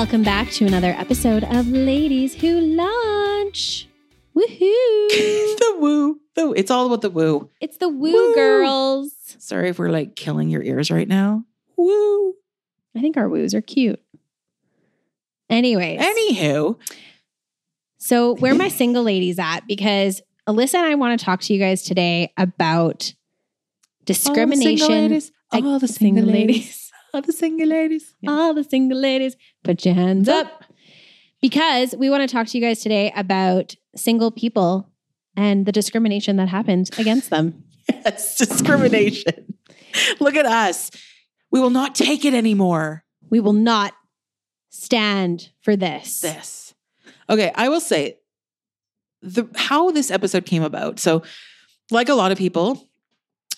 Welcome back to another episode of Ladies Who Launch. Woohoo! the woo. The, it's all about the woo. It's the woo, Woo. girls. Sorry if we're like killing your ears right now. Woo. I think our woos are cute. Anyways, Anywho, so where my single ladies at? Because Alyssa and I want to talk to you guys today about discrimination. All the single ladies. All the single ladies. All the single ladies. Yeah. All the single ladies, put your hands up. Because we want to talk to you guys today about single people and the discrimination that happens against them. Yes, discrimination. Look at us. We will not take it anymore. We will not stand for this. This. Okay, I will say the how this episode came about. So, like a lot of people,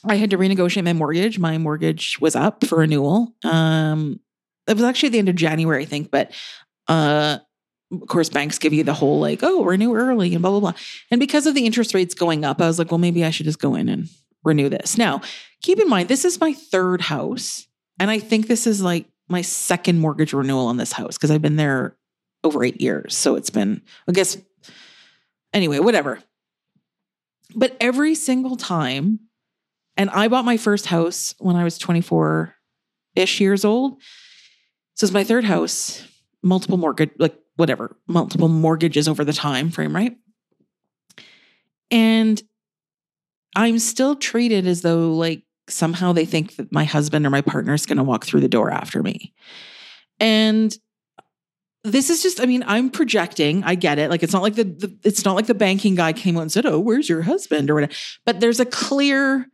I had to renegotiate my mortgage. My mortgage was up for renewal. Um, it was actually at the end of January, I think, but uh of course, banks give you the whole like, oh, renew early and blah, blah, blah. And because of the interest rates going up, I was like, well, maybe I should just go in and renew this. Now, keep in mind, this is my third house. And I think this is like my second mortgage renewal on this house because I've been there over eight years. So it's been, I guess, anyway, whatever. But every single time, and I bought my first house when I was 24 ish years old. So it's my third house, multiple mortgage, like whatever, multiple mortgages over the time frame, right? And I'm still treated as though like somehow they think that my husband or my partner is going to walk through the door after me. And this is just, I mean, I'm projecting. I get it. Like it's not like the, the it's not like the banking guy came out and said, "Oh, where's your husband?" or whatever. But there's a clear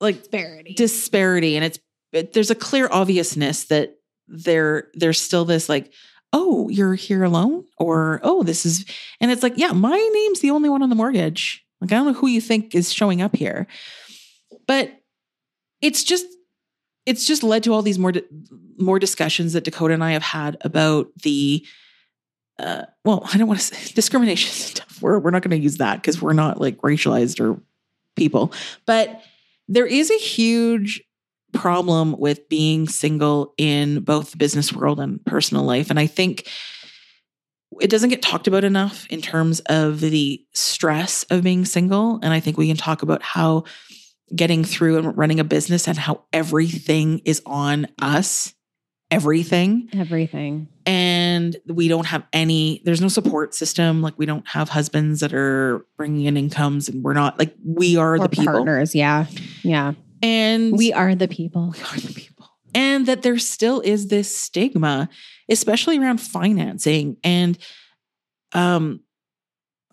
like Disparity. disparity. And it's it, there's a clear obviousness that there there's still this like oh you're here alone? Or oh this is and it's like yeah my name's the only one on the mortgage. Like i don't know who you think is showing up here. But it's just it's just led to all these more more discussions that dakota and i have had about the uh, well i don't want to say discrimination stuff word. We're not going to use that because we're not like racialized or people. But there is a huge problem with being single in both the business world and personal life. And I think it doesn't get talked about enough in terms of the stress of being single. And I think we can talk about how getting through and running a business and how everything is on us, everything. Everything. And we don't have any, there's no support system. Like we don't have husbands that are bringing in incomes and we're not like, we are Or the people. partners. Yeah. Yeah. And We are the people. we are the people. And that there still is this stigma, especially around financing. And um,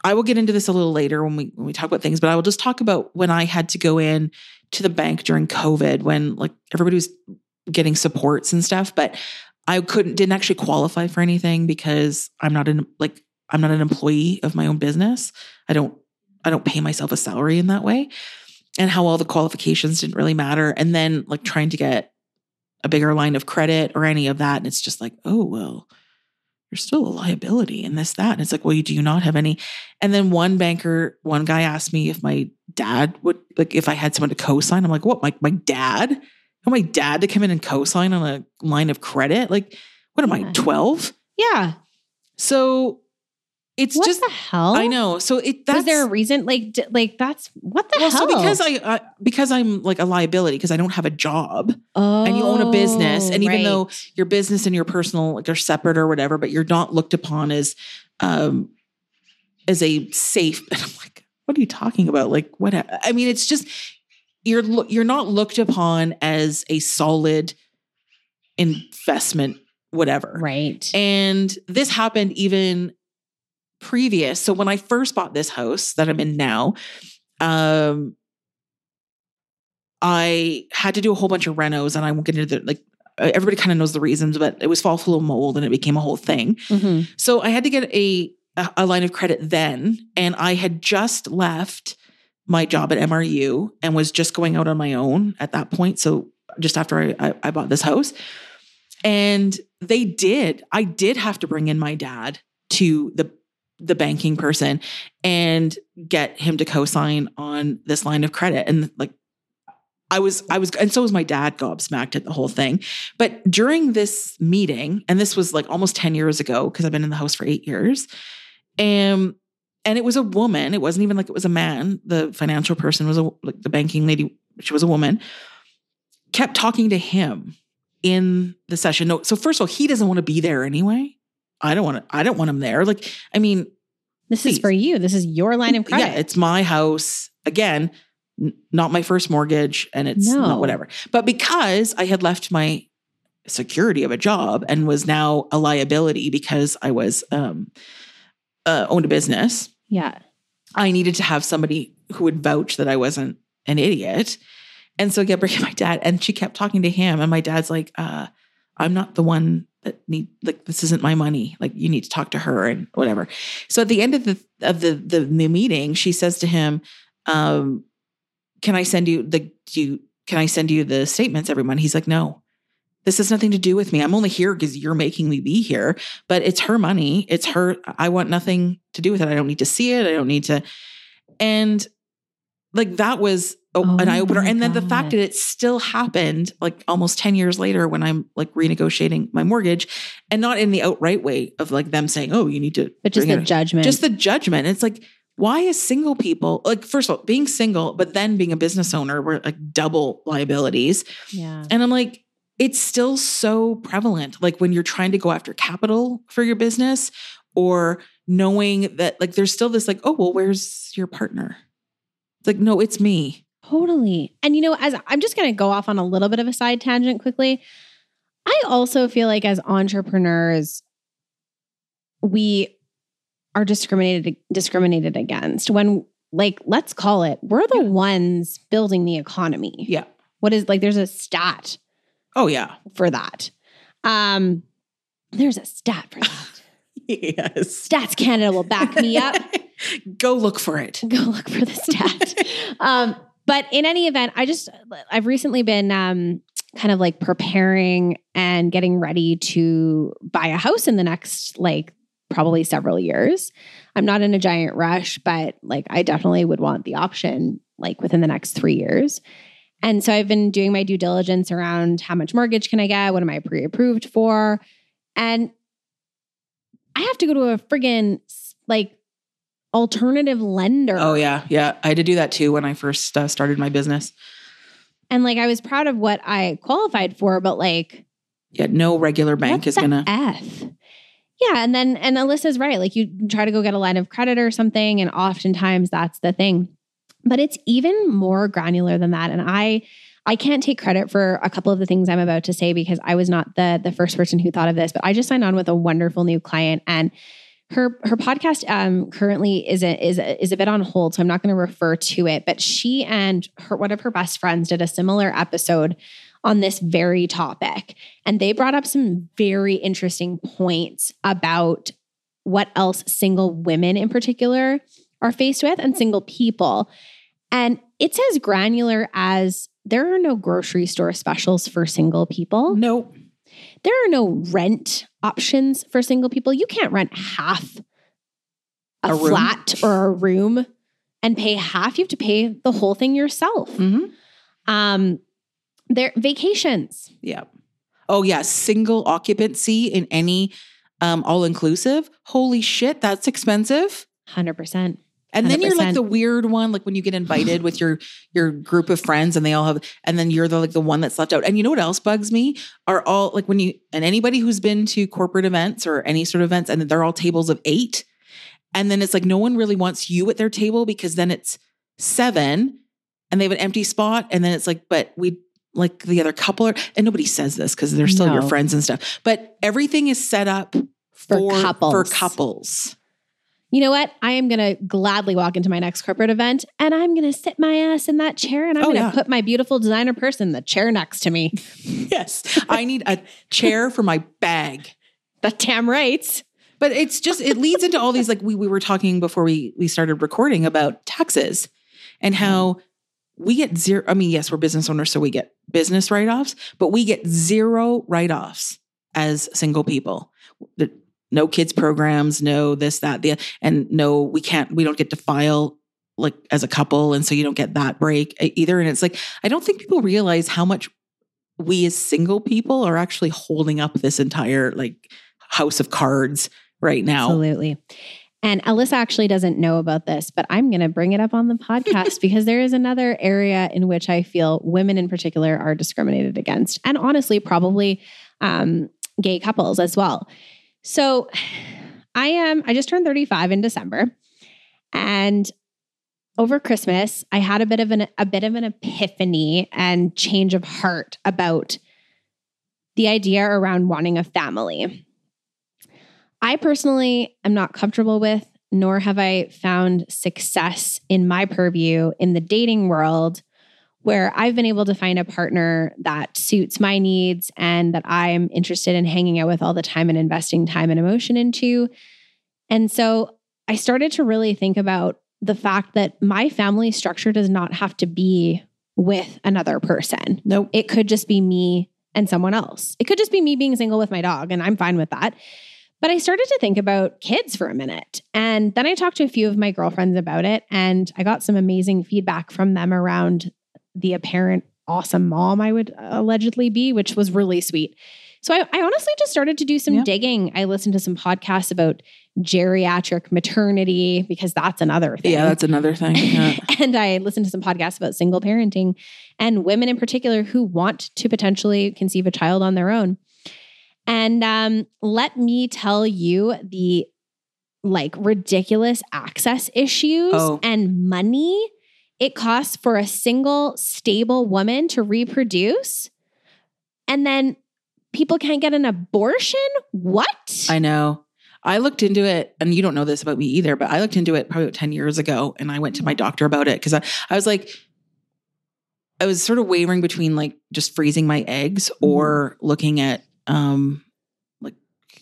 I will get into this a little later when we when we talk about things, but I will just talk about when I had to go in to the bank during COVID when like everybody was getting supports and stuff, but I couldn't didn't actually qualify for anything because I'm not an like I'm not an employee of my own business. I don't I don't pay myself a salary in that way. And how all the qualifications didn't really matter. And then like trying to get a bigger line of credit or any of that. And it's just like, oh, well, you're still a liability and this, that. And it's like, well, you do not have any. And then one banker, one guy asked me if my dad would, like, if I had someone to co sign. I'm like, what, my, my dad? I want my dad to come in and co sign on a line of credit? Like, what am Yeah. I, 12? Yeah. So it's what just, the hell? I know. So it, that's, Was there a reason? Like, d- like that's what the well, hell? so because I, uh, because I'm like a liability because I don't have a job oh, and you own a business, and even right. though your business and your personal like are separate or whatever, but you're not looked upon as, um, as a safe. And I'm like, what are you talking about? Like, what? I mean, it's just you're you're not looked upon as a solid investment, whatever. right, And this happened even previous. So when I first bought this house that I'm in now, um, I had to do a whole bunch of renos, and I won't get into the like. everybody kind of knows the reasons, but it was fall full of mold and it became a whole thing. Mhm. So I had to get a a line of credit then, and I had just left my job at MRU and was just going out on my own at that point. So just after I, I, I bought this house, and they did, I did have to bring in my dad to the the banking person and get him to co-sign on this line of credit, and like. I was, I was, and so was my dad gobsmacked at the whole thing. But during this meeting, and this was like almost 10 years ago, because I've been in the house for eight years, and and it was a woman. It wasn't even like it was a man. The financial person was a like the banking lady. She was a woman. Kept talking to him in the session. No, so first of all, he doesn't want to be there anyway. I don't want to. I don't want him there. Like, I mean, This is for you. This is your line of credit. yeah, it's my house again. n- Not my first mortgage, and it's No. not whatever. But because I had left my security of a job and was now a liability because I was um, uh, owned a business. Yeah. I needed to have somebody who would vouch that I wasn't an idiot. And so bringing my dad, and she kept talking to him. And my dad's like, uh, I'm not the one that need like this isn't my money. Like you need to talk to her and whatever. So at the end of the of the the, the meeting, she says to him, um, can I send you the do you can I send you the statements every month? He's like, no. This has nothing to do with me. I'm only here because you're making me be here, but it's her money. It's her. I want nothing to do with it. I don't need to see it. I don't need to. And like that was a, Oh an eye opener. And then the fact that it still happened like almost 10 years later when I'm like renegotiating my mortgage and not in the outright way of like them saying, oh, you need to, But just the it- judgment. just the judgment. It's like, why is single people like, first of all, being single, but then being a business owner were like double liabilities. yeah. And I'm like, it's still so prevalent. Like when you're trying to go after capital for your business or knowing that like there's still this like, oh, well, where's your partner? It's like, no, it's me. Totally. And you know, as I'm just going to go off on a little bit of a side tangent quickly. I also feel like as entrepreneurs, we are discriminated discriminated against when like let's call it we're the Yeah. ones building the economy. Yeah. What is like there's a stat Oh, yeah. for that. Um there's a stat for that. yes. Stats Canada will back me up. Go look for it. go look for the stat. um, but in any event, I just I've recently been um, kind of like preparing and getting ready to buy a house in the next like probably several years. I'm not in a giant rush, but like I definitely would want the option like within the next three years. And so I've been doing my due diligence around how much mortgage can I get? What am I pre-approved for? And I have to go to a friggin' like alternative lender. Oh, yeah. Yeah. I had to do that too when I first uh, started my business. And like I was proud of what I qualified for, but like Yeah. No regular bank is going to. F. Yeah. And then and Alyssa's right. Like you try to go get a line of credit or something, and oftentimes that's the thing. But it's even more granular than that. And I I can't take credit for a couple of the things I'm about to say because I was not the the first person who thought of this, but I just signed on with a wonderful new client and her her podcast um currently is a, is a, is a bit on hold so I'm not going to refer to it but she and her one of her best friends did a similar episode on this very topic and they brought up some very interesting points about what else single women in particular are faced with and single people and it's as granular as there are no grocery store specials for single people No. there are no rent options for single people. You can't rent half a, A flat or a room and pay half. You have to pay the whole thing yourself. hmm Um, there vacations. Yeah. Oh yeah, single occupancy in any um all inclusive. Holy shit, that's expensive. 100%. And then you're like the weird one, like when you get invited with your your group of friends, and they all have, and then you're the like the one that's left out. And you know what else bugs me? Are all like when you and anybody who's been to corporate events or any sort of events, and they're all tables of eight, and then it's like no one really wants you at their table because then it's seven, and they have an empty spot, and then it's like, but we like the other couple are, and nobody says this because they're still your friends and stuff, but everything is set up For for couples. For couples. You know what? I am going to gladly walk into my next corporate event and I'm going to sit my ass in that chair and I'm Oh, going to yeah. put my beautiful designer purse in the chair next to me. Yes. I need a chair for my bag. That damn right. But it's just it leads into all these like we we were talking before we we started recording about taxes and how we get zero I mean yes we're business owners so we get business write-offs but we get zero write-offs as single people. The- No kids programs, no this that the and no we can't we don't get to file like as a couple and so you don't get that break either and it's like I don't think people realize how much we as single people are actually holding up this entire like house of cards right now. Absolutely. And Alyssa actually doesn't know about this, but I'm going to bring it up on the podcast because there is another area in which I feel women in particular are discriminated against. And honestly, probably um, gay couples as well. So I am, I just turned 35 in December. And over Christmas, I had a bit of an a bit of an epiphany and change of heart about the idea around wanting a family. I personally am not comfortable with, nor have I found success in my purview in the dating world where I've been able to find a partner that suits my needs and that I'm interested in hanging out with all the time and investing time and emotion into. And so I started to really think about the fact that my family structure does not have to be with another person. Nope. It could just be me and someone else. It could just be me being single with my dog, and I'm fine with that. But I started to think about kids for a minute. And then I talked to a few of my girlfriends about it, and I got some amazing feedback from them around the apparent awesome mom I would allegedly be, which was really sweet. So I, I honestly just started to do some digging. I listened to some podcasts about geriatric maternity because that's another thing. Yeah, that's another thing. Yeah. and I listened to some podcasts about single parenting and women in particular who want to potentially conceive a child on their own. And um, let me tell you the like ridiculous access issues Oh. and money it costs for a single stable woman to reproduce. And then people can't get an abortion? What? I know. I looked into it, and you don't know this about me either, but I looked into it probably about 10 years ago and I went to my doctor about it because I, I was like, I was sort of wavering between like just freezing my eggs or looking at um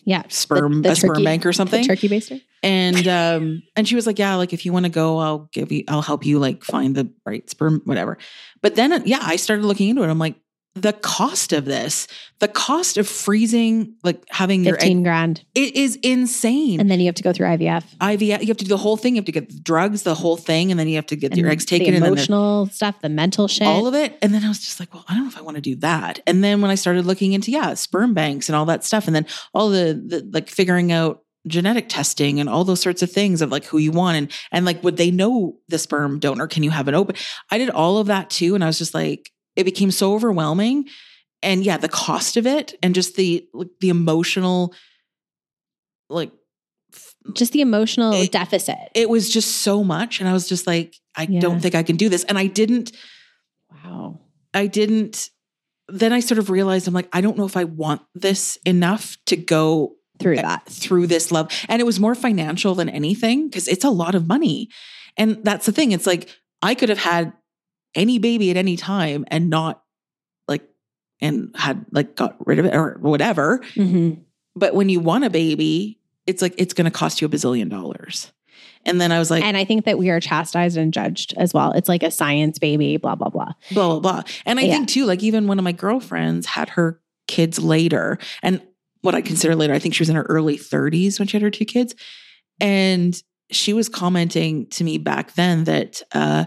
yeah. sperm the a sperm bank or something. turkey baster? and um and she was like yeah like if you want to go i'll give you i'll help you like find the right sperm whatever but then yeah i started looking into it i'm like the cost of this the cost of freezing like having your 15 grand. it is insane And then you have to go through IVF. IVF, you have to do the whole thing. You have to get the drugs, the whole thing, and then you have to get your eggs taken, the and emotional stuff, the mental shit. all of it. And then I was just like, well, I don't know if I want to do that. And then when I started looking into yeah, sperm banks and all that stuff, and then all the, the like figuring out genetic testing and all those sorts of things of like who you want and and like would they know the sperm donor? Can you have an open? I did all of that too, and I was just like, it became so overwhelming. And yeah, the cost of it and just the like, the emotional like just the emotional It- deficit. it was just so much and i was just like i Yeah. don't think i can do this and i didn't wow. i didn't then i sort of realized i'm like i don't know if i want this enough to go Through that. through this love and it was more financial than anything because it's a lot of money and that's the thing it's like i could have had any baby at any time and not like and had like got rid of it or whatever Mhm. but when you want a baby it's like it's going to cost you a bazillion dollars and then i was like And I think that we are chastised and judged as well. It's like a science baby, blah, blah, blah. blah blah blah. And I Yeah. think too, like even one of my girlfriends had her kids later, and what I consider later, I think she was in her early 30s when she had her two kids, and she was commenting to me back then that, uh,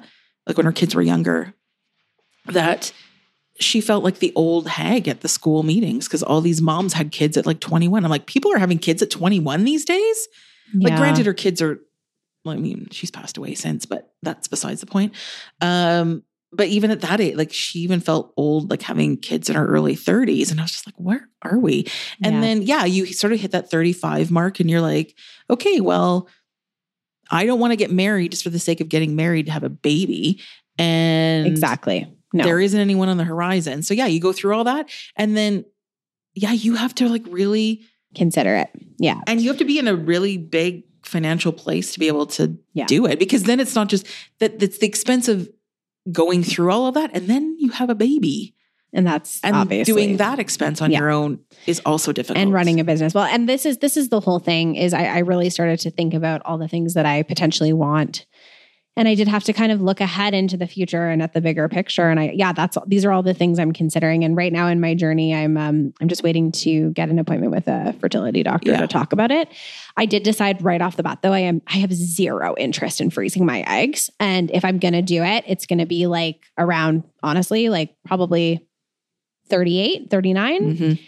like when her kids were younger, that she felt like the old hag at the school meetings because all these moms had kids at like 21. I'm like, people are having kids at 21 these days. Like, granted, her kids are, well, I mean, she's passed away since, but that's besides the point. Um, but even at that age, like she even felt old, like having kids in her early 30s. And I was just like, where are we? And Yeah. then, yeah, you sort of hit that 35 mark and you're like, okay, well, I don't want to get married just for the sake of getting married to have a baby. And exactly. No. there isn't anyone on the horizon. So, yeah, you go through all that. And then, yeah, you have to like really Consider it. Yeah. and you have to be in a really big financial place to be able to Yeah. do it because then it's not just that it's the expense of going through all of that and then you have a baby And that's and obviously doing that expense on Yeah. your own is also difficult and running a business. Well, and this is this is the whole thing is I, I really started to think about all the things that I potentially want. And I did have to kind of look ahead into the future and at the bigger picture. And I, yeah, that's these are all the things I'm considering. And right now in my journey, I'm um, I'm just waiting to get an appointment with a fertility doctor Yeah. to talk about it. I did decide right off the bat, though, I am I have zero interest in freezing my eggs. And if I'm gonna do it, it's gonna be like around honestly, like probably 38, 39 Mhm.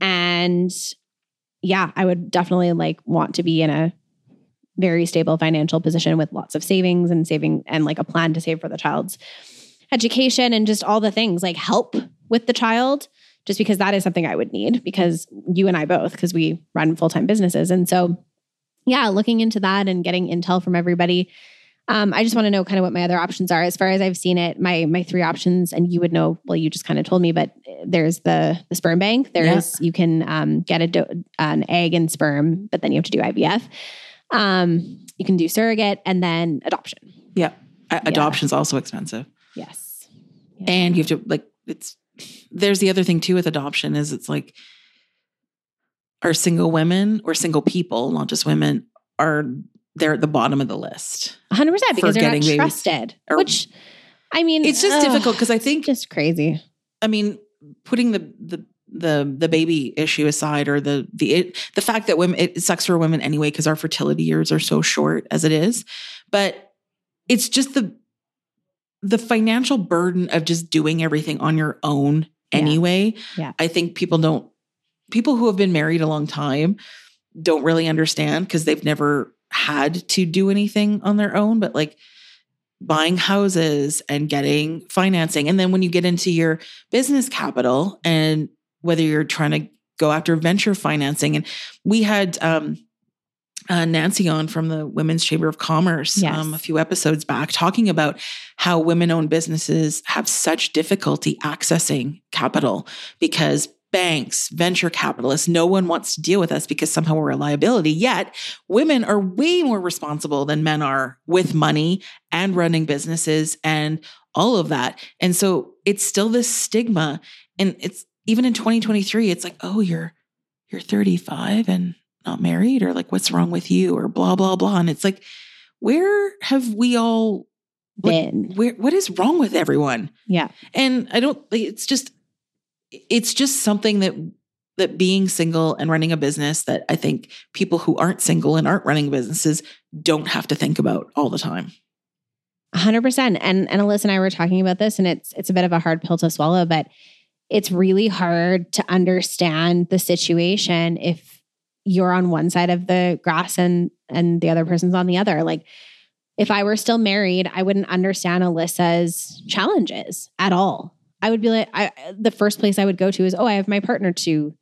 and yeah i would definitely like want to be in a very stable financial position with lots of savings and saving and like a plan to save for the child's education and just all the things like help with the child just because that is something i would need because you and i both because we run full-time businesses and so yeah looking into that and getting intel from everybody um, I just want to know kind of what my other options are. As far as I've seen it, my my three options, and you would know. Well, you just kind of told me, but there's the the sperm bank. There's you can um, get a do- an egg and sperm, but then you have to do IVF. Um, you can do surrogate and then adoption. yeah A- adoption's also expensive Yes, and you have to like it's there's the other thing too with adoption is it's like are single women or single people not just women are they're at the bottom of the list 100 percent because they're not trusted. Or- which I mean, it's just ugh, difficult because i think Just crazy. i mean putting the the the the baby issue aside or the the it, the fact that women it sucks for women anyway because our fertility years are so short as it is but it's just the the financial burden of just doing everything on your own Yeah. anyway Yeah. i think people don't people who have been married a long time don't really understand because they've never had to do anything on their own but like buying houses and getting financing and then when you get into your business capital and whether you're trying to go after venture financing and we had um uh, Nancy on from the Women's Chamber of Commerce Yes. um, a few episodes back, talking about how women owned businesses have such difficulty accessing capital because banks, venture capitalists, no one wants to deal with us because somehow we're a liability. Yet women are way more responsible than men are with money and running businesses and all of that. And so it's still this stigma. And it's even in 2023, it's like, oh, you're you're 35 and not married, or like, what's wrong with you, or blah, blah, blah. And it's like, where have we all like, Been where what is wrong with everyone? yeah. And I don't it's just it's just something that that being single and running a business that I think people who aren't single and aren't running businesses don't have to think about all the time. hundred percent. And and Alyssa and I were talking about this, and it's it's a bit of a hard pill to swallow, but it's really hard to understand the situation if you're on one side of the grass and and the other person's on the other. Like if I were still married, I wouldn't understand Alyssa's challenges at all. I would be like, I the first place I would go to is, oh, I have my partner to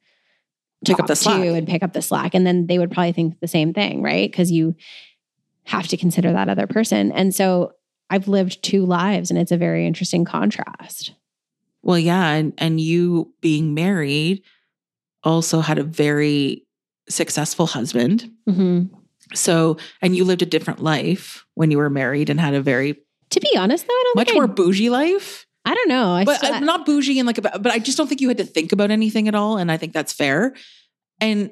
Pick up the slack. and pick up the slack, and then they would probably think the same thing, right? Because you have to consider that other person, and so I've lived two lives, and it's a very interesting contrast. Well, yeah, and and you being married also had a very successful husband. Mm-hmm. So, and you lived a different life when you were married and had a very To be honest, though, I don't much more I, bougie life. I don't know. I but I'm not bougie and like about, but I just don't think you had to think about anything at all. And I think that's fair. And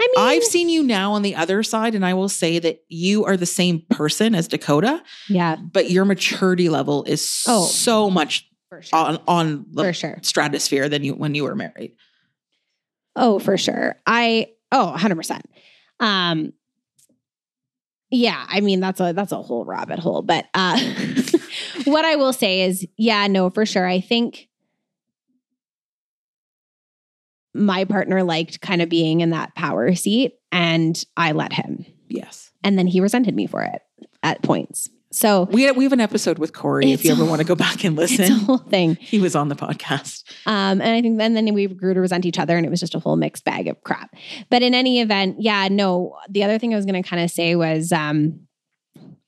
I mean, I've seen you now on the other side, and I will say that you are the same person as Dakota, yeah, but your maturity level is Oh. so much sure, on on the for sure. stratosphere than you when you were married. Oh, for sure. I oh, 100%. Um yeah, I mean that's a that's a whole rabbit hole, but uh what I will say is yeah, no, for sure. I think my partner liked kind of being in that power seat and I let him. Yes, And then he resented me for it at points. So we we have an episode with Corey. if you ever want to go back and it's a listen, whole thing. he was on the podcast. Um, and I think then then we grew to resent each other, and it was just a whole mixed bag of crap. But in any event, yeah, no. The other thing I was going to kind of say was, um,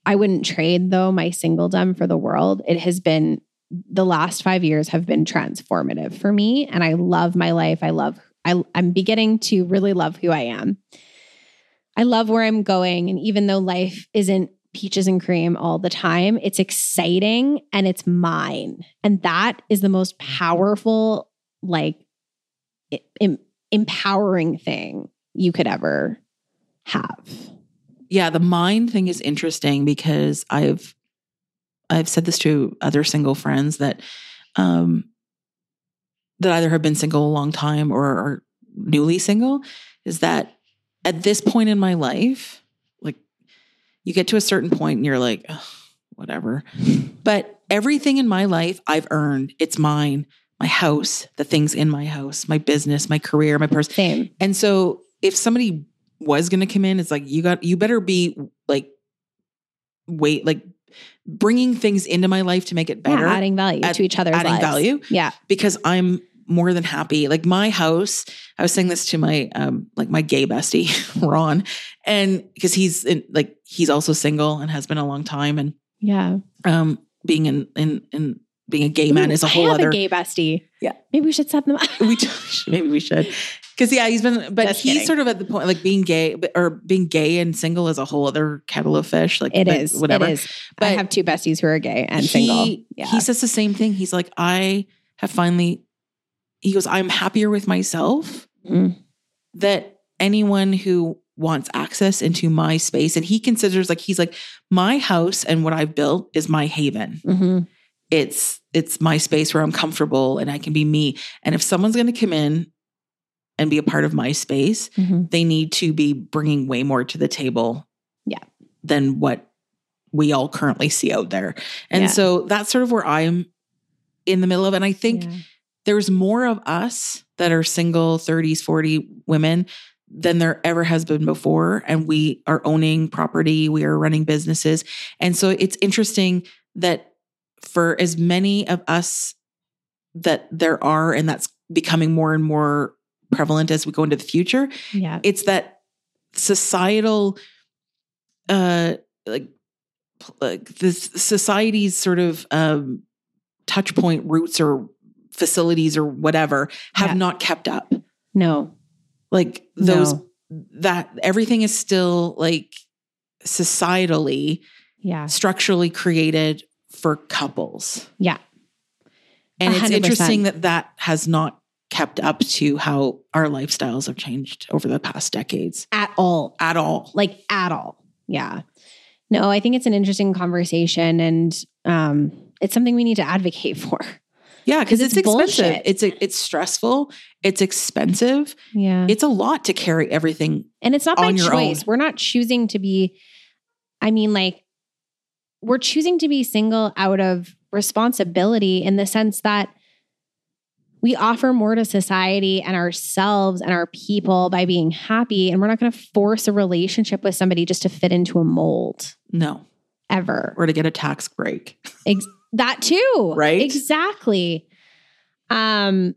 I wouldn't trade though my singledom for the world. It has been the last five years have been transformative for me, and I love my life. I love. I, I'm beginning to really love who I am. I love where I'm going. And even though life isn't peaches and cream all the time, it's exciting and it's mine. And that is the most powerful, like, em- empowering thing you could ever have. Yeah, the mind thing is interesting because I've I've said this to other single friends that um that either have been single a long time or are newly single is that at this point in my life, like you get to a certain point and you're like, whatever. But everything in my life I've earned. It's mine. My house, the things in my house, my business, my career, my person. Same. And so if somebody was going to come in, it's like you got you better be like wait like bringing things into my life to make it better, yeah, adding value Add- to each other's adding lives. value Yeah. because I'm more than happy. Like my house, I was saying this to my um like my gay bestie Ron, and because he's in, like he's also single and has been a long time, and Yeah. um being in in in being a gay man Ooh, is a whole I have other. a gay bestie. Yeah. Maybe we should set them up. we maybe we should because yeah he's been but Just he's kidding. sort of at the point like being gay or being gay and single is a whole other kettle of fish like It but whatever It is. I have two besties who are gay and he, single. Yeah. he says the same thing he's like i have finally he goes i'm happier with myself Mm. that anyone who wants access into my space and he considers like he's like my house and what i've built is my haven Mhm. It's it's my space where I'm comfortable and I can be me. And if someone's going to come in and be a part of my space, Mhm. they need to be bringing way more to the table, Yeah. than what we all currently see out there. And Yeah. so that's sort of where I'm in the middle of. And I think Yeah. there's more of us that are single 30s, 40 women than there ever has been before. And we are owning property, we are running businesses. And so it's interesting that for as many of us that there are, and that's becoming more and more prevalent as we go into the future, Yeah. it's that societal uh like like this society's sort of um touch point routes or facilities or whatever have Yeah. not kept up No. like those No. that everything is still like societally Yeah. structurally created for couples Yeah. and A it's interesting that that has not kept up to how our lifestyles have changed over the past decades At all. at all Like at all. Yeah. No, I think it's an interesting conversation and um it's something we need to advocate for. Yeah, because it's, it's expensive. It's it's stressful. It's expensive. Yeah. It's a lot to carry everything. And it's not by your choice. own. We're not choosing to be, I mean, like, we're choosing to be single out of responsibility in the sense that we offer more to society and ourselves and our people by being happy. And we're not going to force a relationship with somebody just to fit into a mold No, ever. or to get a tax break. Ex- that too. Right? Exactly. Um,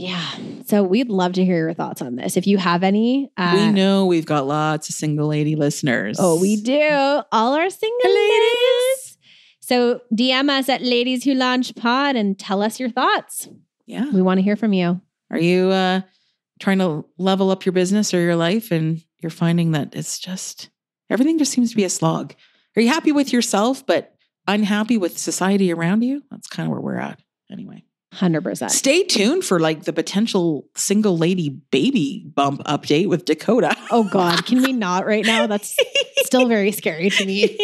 yeah. So we'd love to hear your thoughts on this. If you have any, uh, we know we've got lots of single lady listeners. Oh, we do. All our single ladies. So DM us at Ladies Who Launch Pod and tell us your thoughts. Yeah. We want to hear from you. Are you uh, trying to level up your business or your life, and you're finding that it's just everything just seems to be a slog? Are you happy with yourself, but unhappy with society around you? That's kind of where we're at, anyway. 100%. Stay tuned for like the potential single lady baby bump update with Dakota. Oh, God. Can we not right now? That's still very scary to me.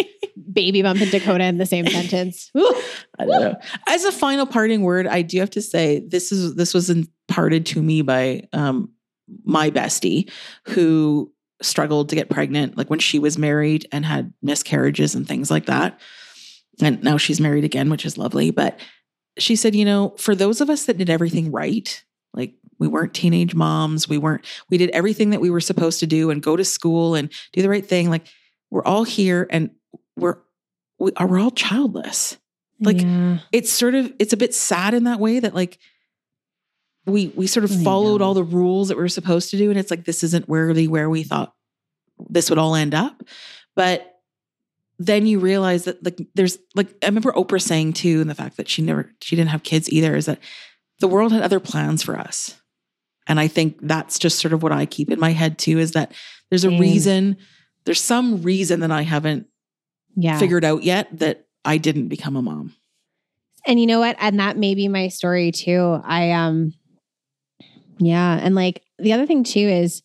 Baby bump and Dakota in the same sentence. Ooh. I don't know. As a final parting word, I do have to say this is this was imparted to me by um, my bestie who struggled to get pregnant, like when she was married and had miscarriages and things like that. And now she's married again, which is lovely. But she said, you know, for those of us that did everything right, like we weren't teenage moms, we weren't, we did everything that we were supposed to do and go to school and do the right thing. Like we're all here and we're we are we're all childless Like, Yeah. it's sort of it's a bit sad in that way that like we we sort of followed all the rules that we were supposed to do and it's like this isn't really where we thought this would all end up but then you realize that like there's like i remember oprah saying too and the fact that she never she didn't have kids either is that the world had other plans for us And I think that's just sort of what I keep in my head too is that there's a Same. reason, there's some reason that I haven't Yeah. figured out yet that I didn't become a mom. and you know what? And that may be my story too. I um yeah, and like the other thing too is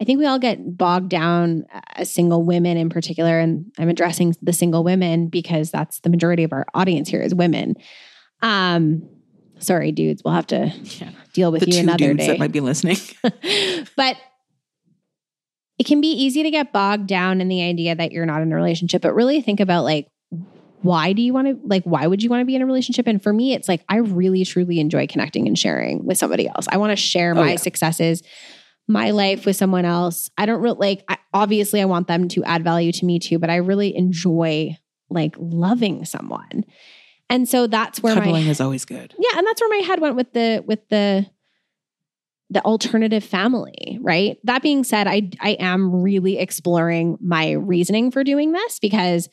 I think we all get bogged down as single women in particular and I'm addressing the single women because that's the majority of our audience here is women. Um sorry dudes, we'll have to Yeah. deal with the you another dudes day. that might be listening. but it can be easy to get bogged down in the idea that you're not in a relationship, but really think about like, why do you want to, like, why would you want to be in a relationship? And for me, it's like, I really, truly enjoy connecting and sharing with somebody else. I want to share Oh, my yeah. successes, my life with someone else. I don't really like, I, obviously, I want them to add value to me too, but I really enjoy like loving someone. And so that's where my Cuddling is always good. yeah, and that's where my head went with the with the the alternative family, right? That being said, I I am really exploring my reasoning for doing this because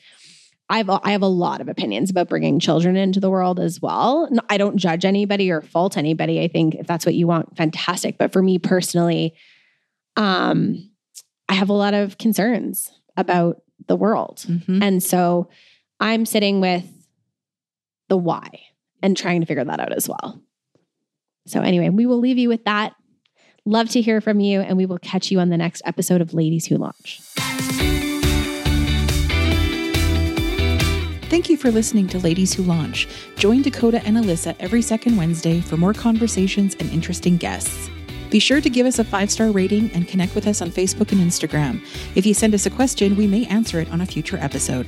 I've I have a lot of opinions about bringing children into the world as well. I don't judge anybody or fault anybody. I think if that's what you want, fantastic. But for me personally, um, I have a lot of concerns about the world. Mhm. And so I'm sitting with the why and trying to figure that out as well. So, anyway, we will leave you with that. Love to hear from you, and we will catch you on the next episode of Ladies Who Launch. Thank you for listening to Ladies Who Launch. Join Dakota and Alyssa every second Wednesday for more conversations and interesting guests. Be sure to give us a five star rating and connect with us on Facebook and Instagram. If you send us a question, we may answer it on a future episode.